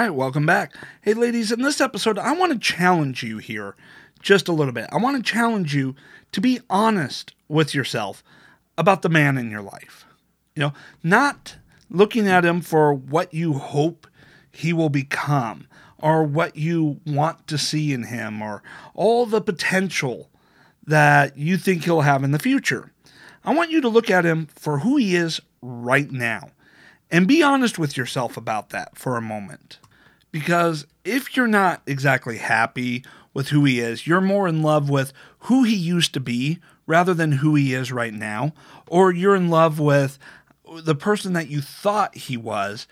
right, welcome back. Hey, ladies, in this episode, I want to challenge you here just a little bit. I want to challenge you to be honest with yourself about the man in your life. You know, not looking at him for what you hope he will become or what you want to see in him or all the potential that you think he'll have in the future. I want you to look at him for who he is right now and be honest with yourself about that for a moment. Because if you're not exactly happy with who he is, you're more in love with who he used to be rather than who he is right now, or you're in love with the person that you thought he was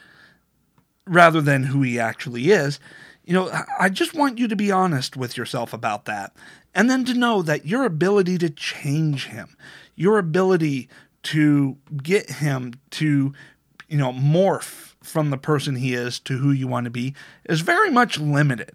rather than who he actually is, you know, I just want you to be honest with yourself about that. And then to know that your ability to change him, your ability to get him to, you know, morph from the person he is to who you want to be is very much limited.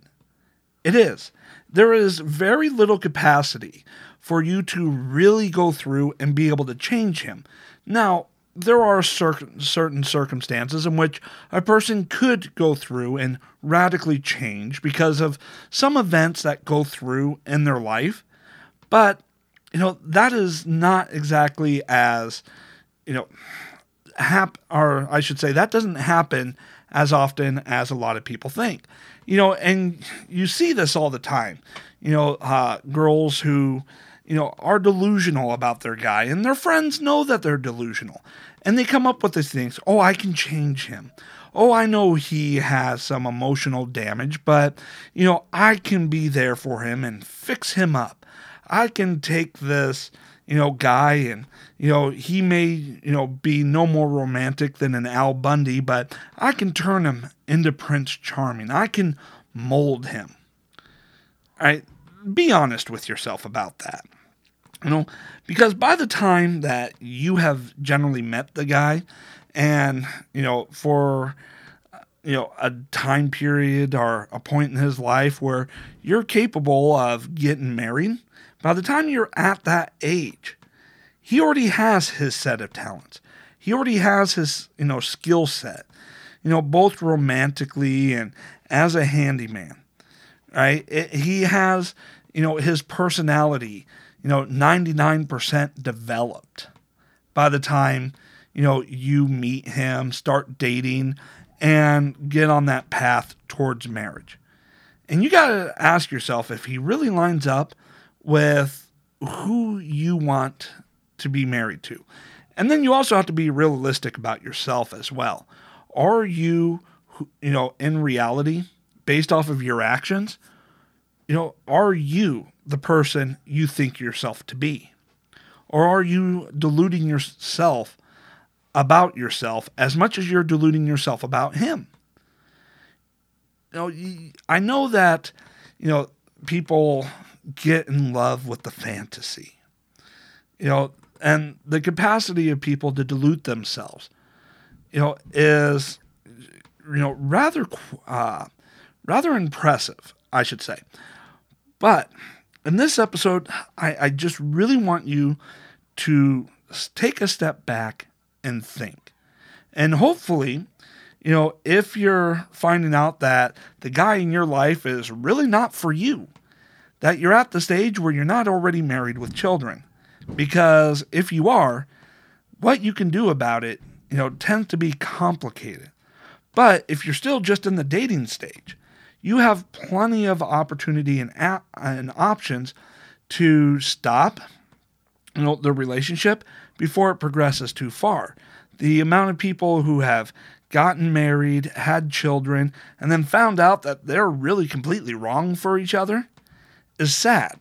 It is. There is very little capacity for you to really go through and be able to change him. Now, there are certain certain circumstances in which a person could go through and radically change because of some events that go through in their life but you know that is not exactly as you know hap or I should say that doesn't happen as often as a lot of people think you know and you see this all the time you know uh, girls who you know, are delusional about their guy, and their friends know that they're delusional. And they come up with these things oh, I can change him. Oh, I know he has some emotional damage, but, you know, I can be there for him and fix him up. I can take this, you know, guy and, you know, he may, you know, be no more romantic than an Al Bundy, but I can turn him into Prince Charming. I can mold him. All right? Be honest with yourself about that. You know, because by the time that you have generally met the guy, and you know, for you know a time period or a point in his life where you're capable of getting married, by the time you're at that age, he already has his set of talents. He already has his you know skill set. You know, both romantically and as a handyman. Right? It, he has you know his personality you know, 99% developed by the time, you know, you meet him, start dating, and get on that path towards marriage. And you got to ask yourself if he really lines up with who you want to be married to. And then you also have to be realistic about yourself as well. Are you, you know, in reality, based off of your actions, you know, are you the person you think yourself to be? Or are you deluding yourself about yourself as much as you're deluding yourself about him? You know, I know that, you know, people get in love with the fantasy. You know, and the capacity of people to delude themselves, you know, is, you know, rather, uh, rather impressive, I should say. But in this episode, I, I just really want you to take a step back and think. And hopefully, you know, if you're finding out that the guy in your life is really not for you, that you're at the stage where you're not already married with children. Because if you are, what you can do about it, you know, tends to be complicated. But if you're still just in the dating stage, you have plenty of opportunity and, a- and options to stop you know, the relationship before it progresses too far. The amount of people who have gotten married, had children, and then found out that they're really completely wrong for each other is sad.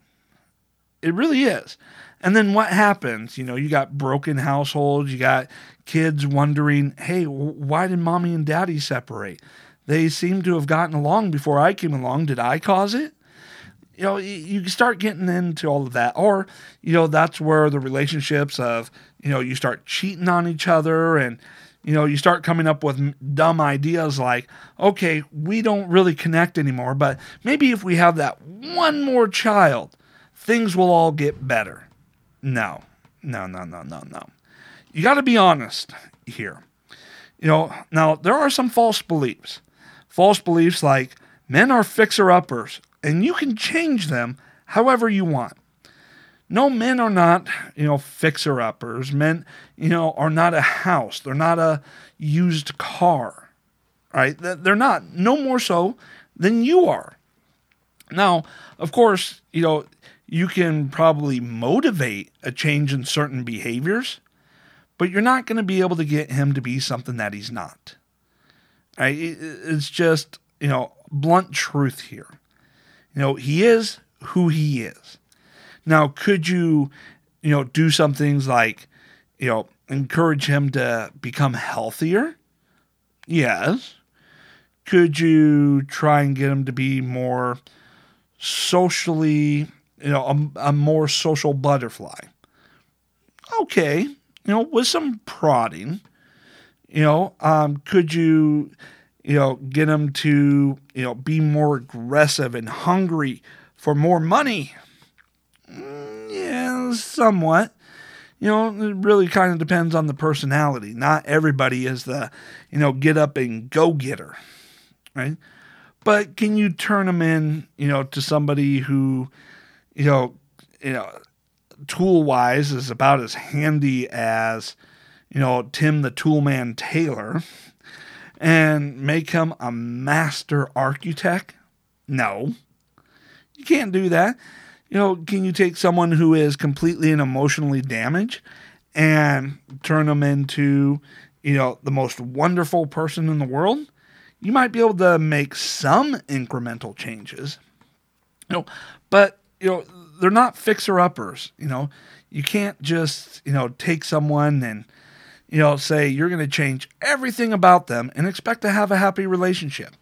It really is. And then what happens? You know, you got broken households, you got kids wondering, hey, why did mommy and daddy separate? They seem to have gotten along before I came along. Did I cause it? You know, you start getting into all of that. Or, you know, that's where the relationships of, you know, you start cheating on each other and, you know, you start coming up with dumb ideas like, okay, we don't really connect anymore, but maybe if we have that one more child, things will all get better. No, no, no, no, no, no. You got to be honest here. You know, now there are some false beliefs false beliefs like men are fixer uppers and you can change them however you want. No, men are not, you know, fixer uppers. Men, you know, are not a house. They're not a used car, right? They're not, no more so than you are. Now, of course, you know, you can probably motivate a change in certain behaviors, but you're not going to be able to get him to be something that he's not. Right? It's just, you know, blunt truth here. You know, he is who he is. Now, could you, you know, do some things like, you know, encourage him to become healthier? Yes. Could you try and get him to be more socially, you know, a, a more social butterfly? Okay, you know, with some prodding, you know, um, could you, you know, get them to, you know, be more aggressive and hungry for more money? Mm, yeah, somewhat. You know, it really kind of depends on the personality. Not everybody is the, you know, get up and go getter, right? But can you turn them in, you know, to somebody who, you know, you know, tool wise is about as handy as, you know, Tim the Toolman Taylor and make him a master architect? No. You can't do that. You know, can you take someone who is completely and emotionally damaged and turn them into, you know, the most wonderful person in the world? You might be able to make some incremental changes. You know, but you know, they're not fixer uppers, you know. You can't just, you know, take someone and you know, say you're going to change everything about them and expect to have a happy relationship.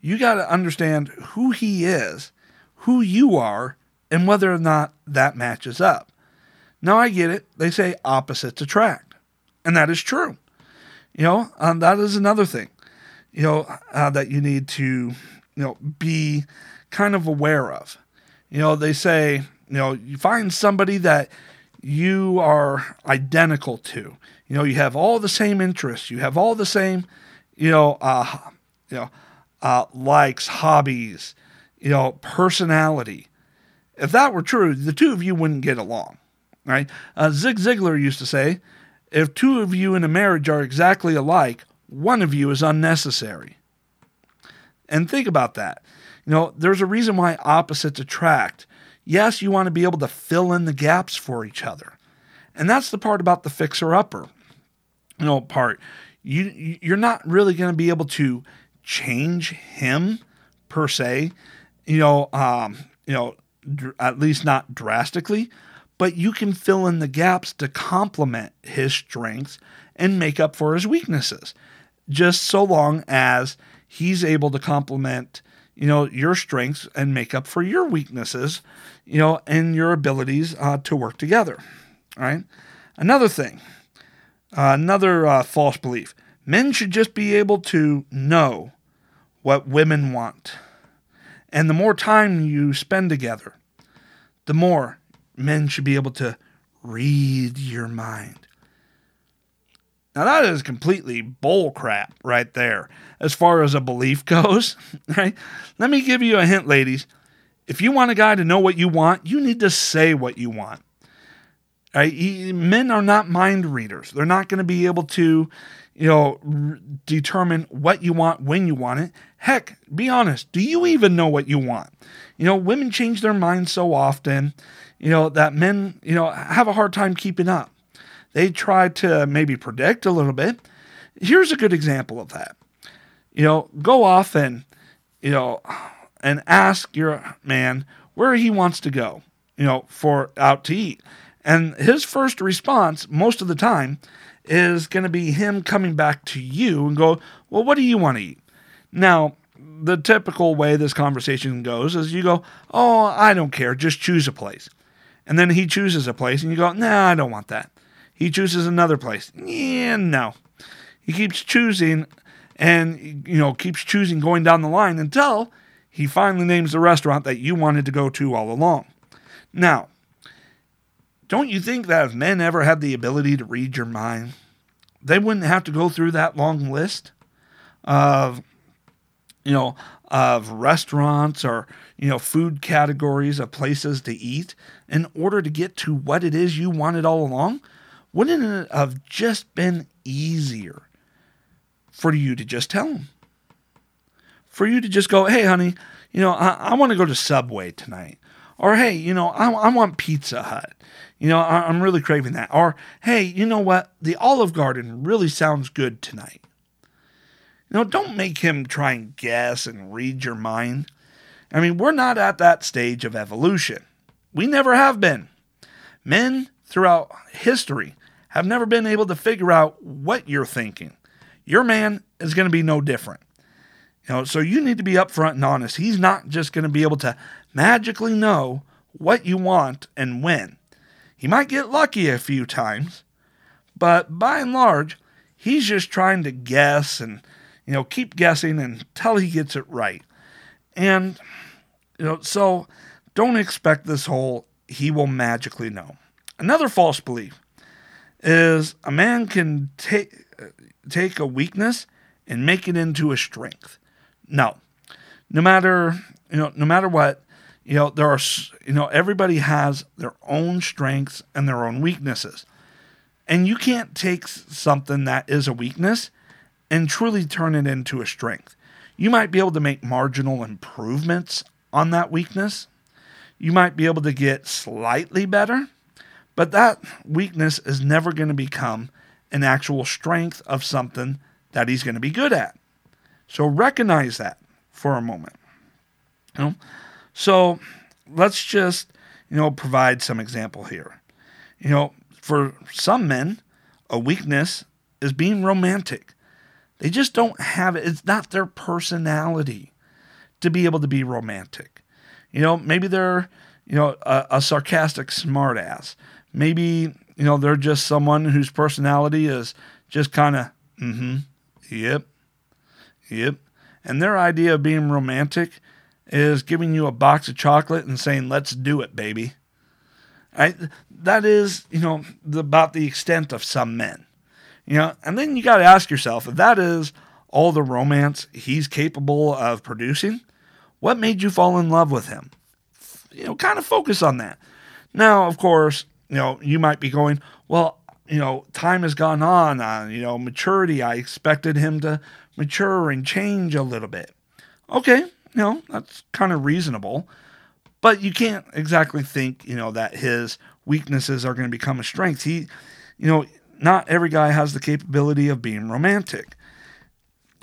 You got to understand who he is, who you are, and whether or not that matches up. Now, I get it. They say opposites attract, and that is true. You know, um, that is another thing, you know, uh, that you need to, you know, be kind of aware of. You know, they say, you know, you find somebody that you are identical to. You know, you have all the same interests. You have all the same, you know, uh, you know, uh, likes, hobbies, you know, personality. If that were true, the two of you wouldn't get along, right? Uh, Zig Ziglar used to say, if two of you in a marriage are exactly alike, one of you is unnecessary. And think about that. You know, there's a reason why opposites attract. Yes, you want to be able to fill in the gaps for each other. And that's the part about the fixer upper. You know, part you you're not really going to be able to change him per se, you know, um, you know, dr- at least not drastically, but you can fill in the gaps to complement his strengths and make up for his weaknesses. Just so long as he's able to complement you know, your strengths and make up for your weaknesses, you know, and your abilities uh, to work together. Right. Another thing, uh, another uh, false belief men should just be able to know what women want. And the more time you spend together, the more men should be able to read your mind. Now that is completely bull crap right there, as far as a belief goes. Right? Let me give you a hint, ladies. If you want a guy to know what you want, you need to say what you want. Right? Men are not mind readers. They're not going to be able to, you know, r- determine what you want when you want it. Heck, be honest. Do you even know what you want? You know, women change their minds so often, you know, that men, you know, have a hard time keeping up. They try to maybe predict a little bit. Here's a good example of that. You know, go off and, you know, and ask your man where he wants to go, you know, for out to eat. And his first response, most of the time, is going to be him coming back to you and go, Well, what do you want to eat? Now, the typical way this conversation goes is you go, Oh, I don't care, just choose a place. And then he chooses a place and you go, Nah, I don't want that. He chooses another place. Yeah, no. He keeps choosing and, you know, keeps choosing going down the line until he finally names the restaurant that you wanted to go to all along. Now, don't you think that if men ever had the ability to read your mind, they wouldn't have to go through that long list of, you know, of restaurants or, you know, food categories of places to eat in order to get to what it is you wanted all along? Wouldn't it have just been easier for you to just tell them? For you to just go, hey, honey, you know, I, I want to go to Subway tonight. Or, hey, you know, I, I want Pizza Hut. You know, I, I'm really craving that. Or, hey, you know what? The Olive Garden really sounds good tonight. You know, don't make him try and guess and read your mind. I mean, we're not at that stage of evolution. We never have been. Men throughout history have never been able to figure out what you're thinking. Your man is going to be no different. You know, so you need to be upfront and honest. He's not just going to be able to magically know what you want and when. He might get lucky a few times, but by and large, he's just trying to guess and you know keep guessing until he gets it right. And you know, so don't expect this whole he will magically know. Another false belief is a man can take take a weakness and make it into a strength. No. No matter, you know, no matter what, you know, there are you know, everybody has their own strengths and their own weaknesses. And you can't take something that is a weakness and truly turn it into a strength. You might be able to make marginal improvements on that weakness. You might be able to get slightly better, but that weakness is never going to become an actual strength of something that he's going to be good at. So recognize that for a moment. You know? So let's just, you know, provide some example here. You know, for some men, a weakness is being romantic. They just don't have it. It's not their personality to be able to be romantic. You know, maybe they're, you know, a, a sarcastic smartass. Maybe, you know, they're just someone whose personality is just kind of, mm-hmm, yep, yep. And their idea of being romantic is giving you a box of chocolate and saying, let's do it, baby. Right? That is, you know, the, about the extent of some men. You know, and then you got to ask yourself if that is all the romance he's capable of producing, what made you fall in love with him? You know, kind of focus on that. Now, of course, you know, you might be going, well, you know, time has gone on, uh, you know, maturity. I expected him to mature and change a little bit. Okay, you know, that's kind of reasonable. But you can't exactly think, you know, that his weaknesses are going to become a strength. He, you know, not every guy has the capability of being romantic.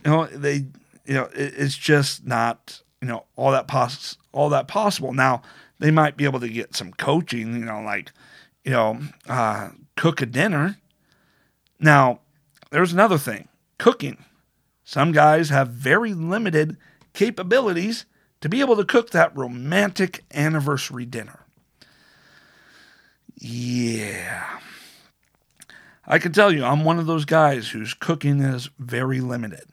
You know, they, you know, it, it's just not, you know, all that pos- all that possible. Now, they might be able to get some coaching, you know, like, you know, uh, cook a dinner. Now, there's another thing cooking. Some guys have very limited capabilities to be able to cook that romantic anniversary dinner. Yeah. I can tell you, I'm one of those guys whose cooking is very limited.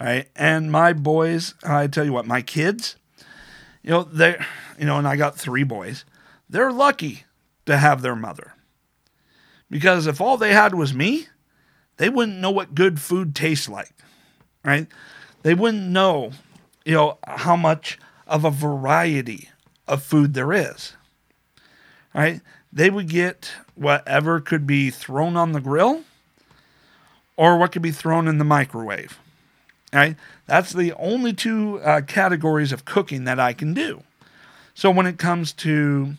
All right. And my boys, I tell you what, my kids, you know, they, you know, and I got three boys, they're lucky to have their mother. Because if all they had was me, they wouldn't know what good food tastes like right? They wouldn't know, you know, how much of a variety of food there is, right? They would get whatever could be thrown on the grill or what could be thrown in the microwave, right? That's the only two uh, categories of cooking that I can do. So when it comes to,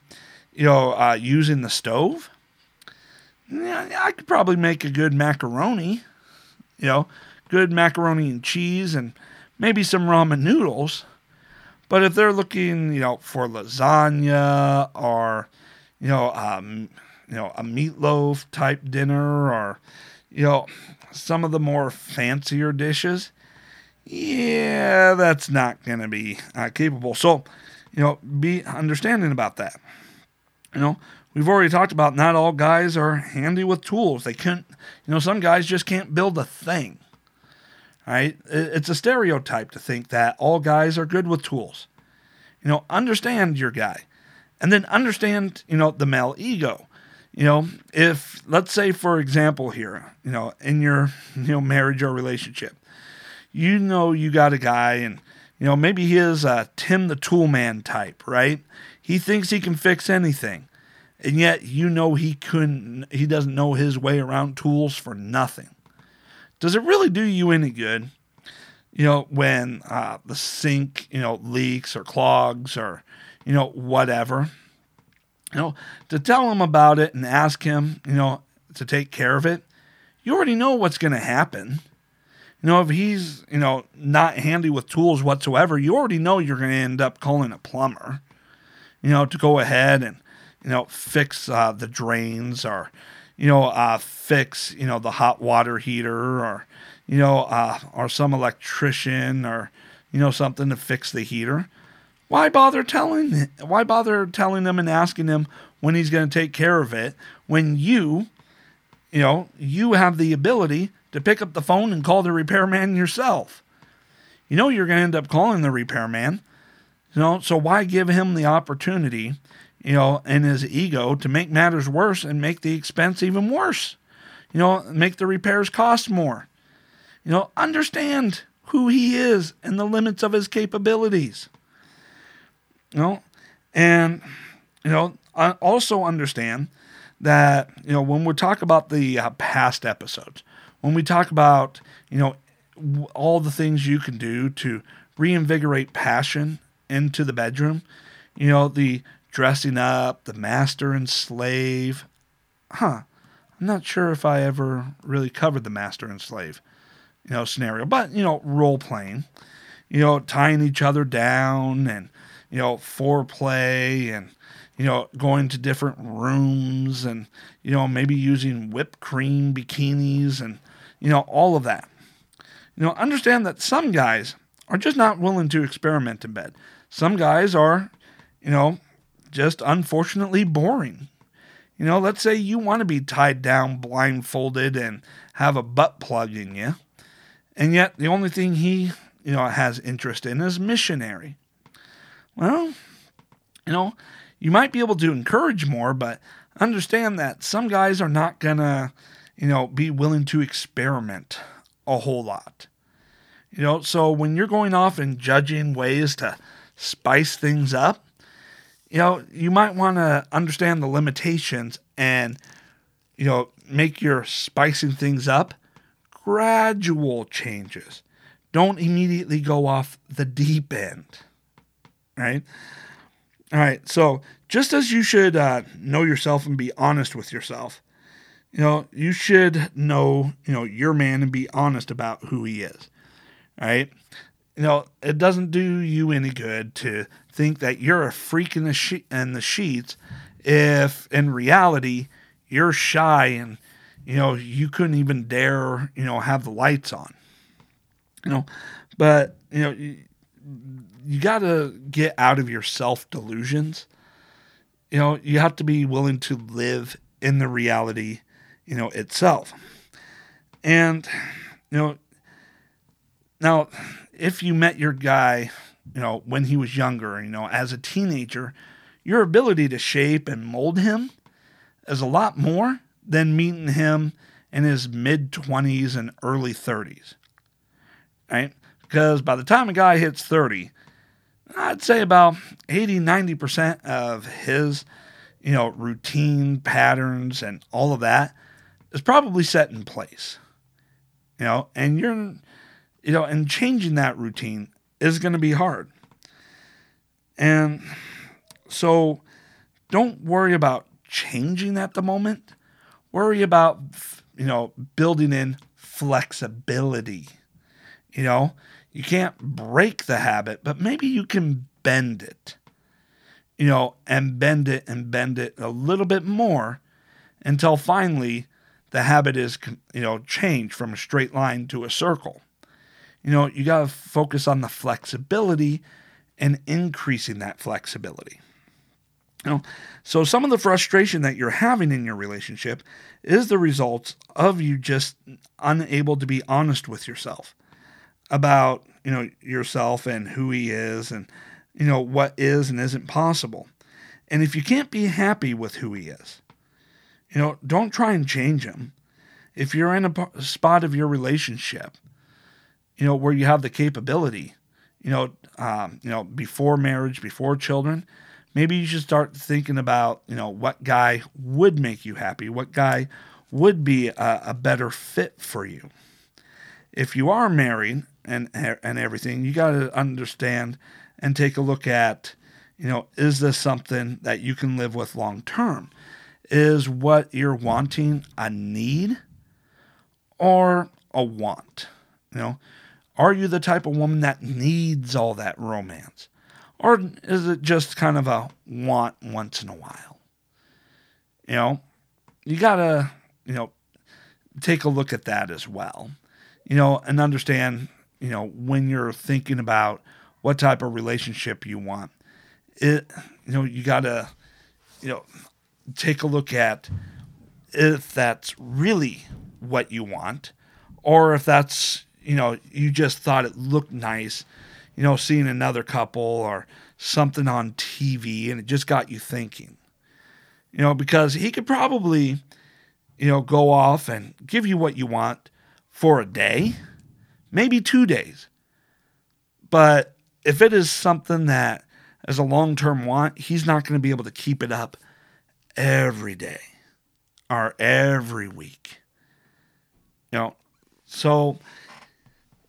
you know, uh, using the stove, yeah, I could probably make a good macaroni, you know, good macaroni and cheese and maybe some ramen noodles. But if they're looking, you know, for lasagna or, you know, um, you know, a meatloaf type dinner or, you know, some of the more fancier dishes, yeah, that's not going to be uh, capable. So, you know, be understanding about that. You know, we've already talked about not all guys are handy with tools. They can't, you know, some guys just can't build a thing. Right? It's a stereotype to think that all guys are good with tools. You know, understand your guy. And then understand, you know, the male ego. You know, if let's say for example here, you know, in your, you know, marriage or relationship, you know you got a guy and you know maybe he is a Tim the tool man type, right? He thinks he can fix anything. And yet you know he couldn't he doesn't know his way around tools for nothing. Does it really do you any good? You know, when uh, the sink, you know, leaks or clogs or, you know, whatever. You know, to tell him about it and ask him, you know, to take care of it, you already know what's going to happen. You know, if he's, you know, not handy with tools whatsoever, you already know you're going to end up calling a plumber, you know, to go ahead and, you know, fix uh, the drains or, you know, uh, fix, you know, the hot water heater or, you know, uh, or some electrician or, you know, something to fix the heater. Why bother telling? Why bother telling them and asking them when he's going to take care of it when you, you know, you have the ability to pick up the phone and call the repairman yourself. You know you're going to end up calling the repairman. You know, so why give him the opportunity, you know, and his ego to make matters worse and make the expense even worse? You know, make the repairs cost more. You know, understand who he is and the limits of his capabilities. You know, and you know, I also understand that you know when we talk about the uh, past episodes, when we talk about, you know, all the things you can do to reinvigorate passion into the bedroom, you know, the dressing up, the master and slave. Huh. I'm not sure if I ever really covered the master and slave, you know, scenario, but, you know, role playing, you know, tying each other down and, you know, foreplay and, you know, going to different rooms and, you know, maybe using whipped cream bikinis and, you know, all of that. You know, understand that some guys are just not willing to experiment in bed. Some guys are, you know, just unfortunately boring. You know, let's say you want to be tied down, blindfolded, and have a butt plug in you, and yet the only thing he, you know, has interest in is missionary. Well, you know, you might be able to encourage more, but understand that some guys are not gonna you know, be willing to experiment a whole lot. You know, so when you're going off and judging ways to spice things up, you know, you might want to understand the limitations and, you know, make your spicing things up gradual changes. Don't immediately go off the deep end. Right? All right. So, just as you should uh, know yourself and be honest with yourself, you know, you should know, you know, your man and be honest about who he is. Right? You know, it doesn't do you any good to think that you're a freak in the she- in the sheets if in reality you're shy and you know you couldn't even dare you know have the lights on you know but you know you, you got to get out of your self delusions you know you have to be willing to live in the reality you know, itself. And, you know, now, if you met your guy, you know, when he was younger, you know, as a teenager, your ability to shape and mold him is a lot more than meeting him in his mid 20s and early 30s. Right? Because by the time a guy hits 30, I'd say about 80, 90% of his, you know, routine patterns and all of that is probably set in place. You know, and you're, you know, and changing that routine is going to be hard. And so don't worry about changing at the moment. Worry about, you know, building in flexibility. You know, you can't break the habit, but maybe you can bend it, you know, and bend it and bend it a little bit more until finally the habit is, you know, changed from a straight line to a circle. You know, you got to focus on the flexibility and increasing that flexibility. You know, so some of the frustration that you're having in your relationship is the result of you just unable to be honest with yourself about, you know, yourself and who he is and you know what is and isn't possible. And if you can't be happy with who he is, you know, don't try and change him. If you're in a spot of your relationship, you know, where you have the capability, you know, um, you know, before marriage, before children, maybe you should start thinking about, you know, what guy would make you happy, what guy would be a, a better fit for you. If you are married and and everything, you got to understand and take a look at, you know, is this something that you can live with long term? Is what you're wanting a need or a want? You know, are you the type of woman that needs all that romance? Or is it just kind of a want once in a while? You know, you got to, you know, take a look at that as well. You know, and understand, you know, when you're thinking about what type of relationship you want, it, you know, you got to, you know, take a look at if that's really what you want or if that's you know, you just thought it looked nice, you know, seeing another couple or something on TV and it just got you thinking. You know, because he could probably, you know, go off and give you what you want for a day, maybe two days. But if it is something that as a long term want, he's not going to be able to keep it up every day or every week. You know, so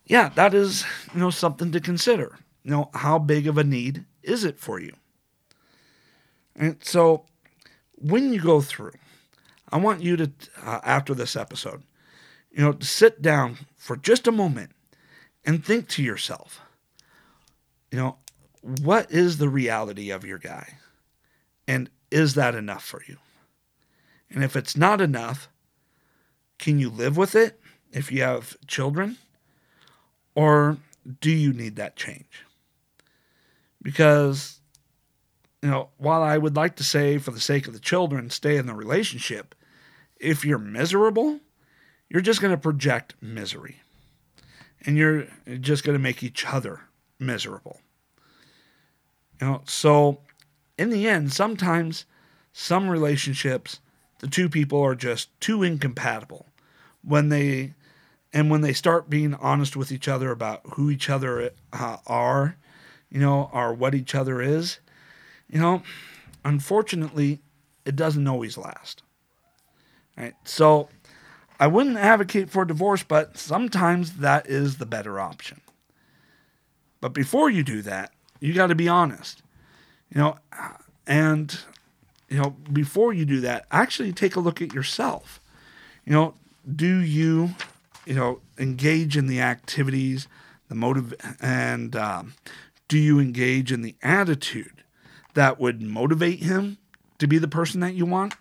yeah, that is, you know, something to consider. You know, how big of a need is it for you? And so when you go through, I want you to, uh, after this episode, you know, sit down for just a moment and think to yourself, you know, what is the reality of your guy? And is that enough for you? And if it's not enough, can you live with it if you have children? Or do you need that change? Because, you know, while I would like to say, for the sake of the children, stay in the relationship, if you're miserable, you're just going to project misery. And you're just going to make each other miserable. You know, so in the end, sometimes some relationships, the two people are just too incompatible when they and when they start being honest with each other about who each other uh, are, you know, or what each other is, you know, unfortunately, it doesn't always last. Right? So I wouldn't advocate for divorce, but sometimes that is the better option. But before you do that, you got to be honest. You know, and you know, before you do that, actually take a look at yourself. You know, do you you know, engage in the activities, the motive, and um, do you engage in the attitude that would motivate him to be the person that you want?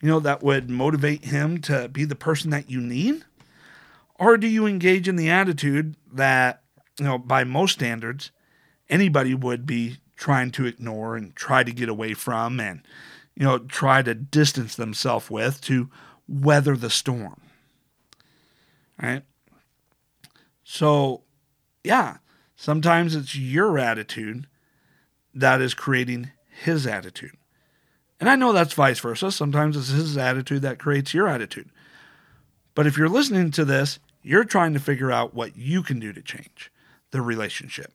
You know, that would motivate him to be the person that you need? Or do you engage in the attitude that, you know, by most standards, anybody would be trying to ignore and try to get away from and, you know, try to distance themselves with to weather the storm? Right? So, yeah, sometimes it's your attitude that is creating his attitude. And I know that's vice versa. Sometimes it's his attitude that creates your attitude. But if you're listening to this, you're trying to figure out what you can do to change the relationship.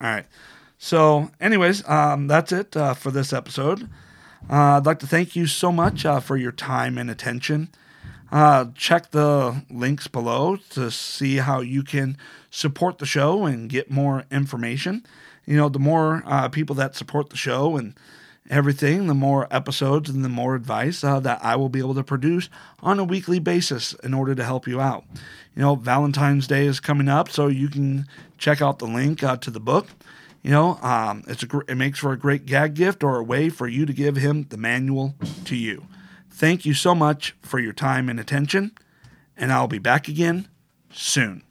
All right. So, anyways, um, that's it uh, for this episode. Uh, I'd like to thank you so much uh, for your time and attention. Uh, check the links below to see how you can support the show and get more information. You know, the more uh, people that support the show and everything, the more episodes and the more advice uh, that I will be able to produce on a weekly basis in order to help you out. You know, Valentine's Day is coming up, so you can check out the link uh, to the book. You know, um, it's a, it makes for a great gag gift or a way for you to give him the manual to you. Thank you so much for your time and attention, and I'll be back again soon.